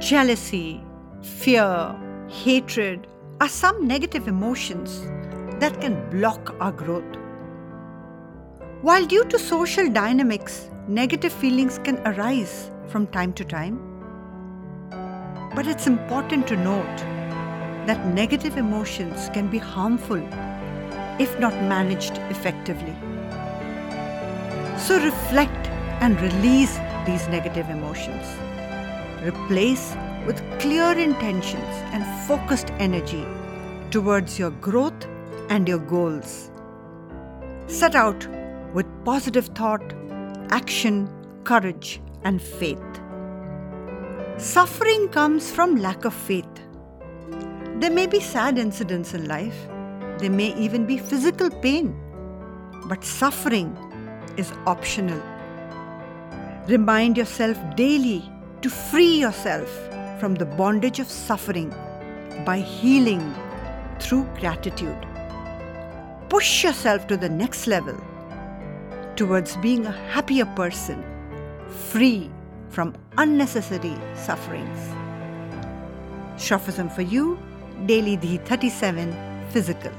Jealousy, fear, hatred are some negative emotions that can block our growth. While due to social dynamics, negative feelings can arise from time to time, but it's important to note that negative emotions can be harmful if not managed effectively. So reflect and release these negative emotions. Replace with clear intentions and focused energy towards your growth and your goals. Set out with positive thought, action, courage, and faith. Suffering comes from lack of faith. There may be sad incidents in life, there may even be physical pain, but suffering is optional. Remind yourself daily to free yourself from the bondage of suffering by healing through gratitude. Push yourself to the next level towards being a happier person, free from unnecessary sufferings. Shafism for you, Daily D37 Physical.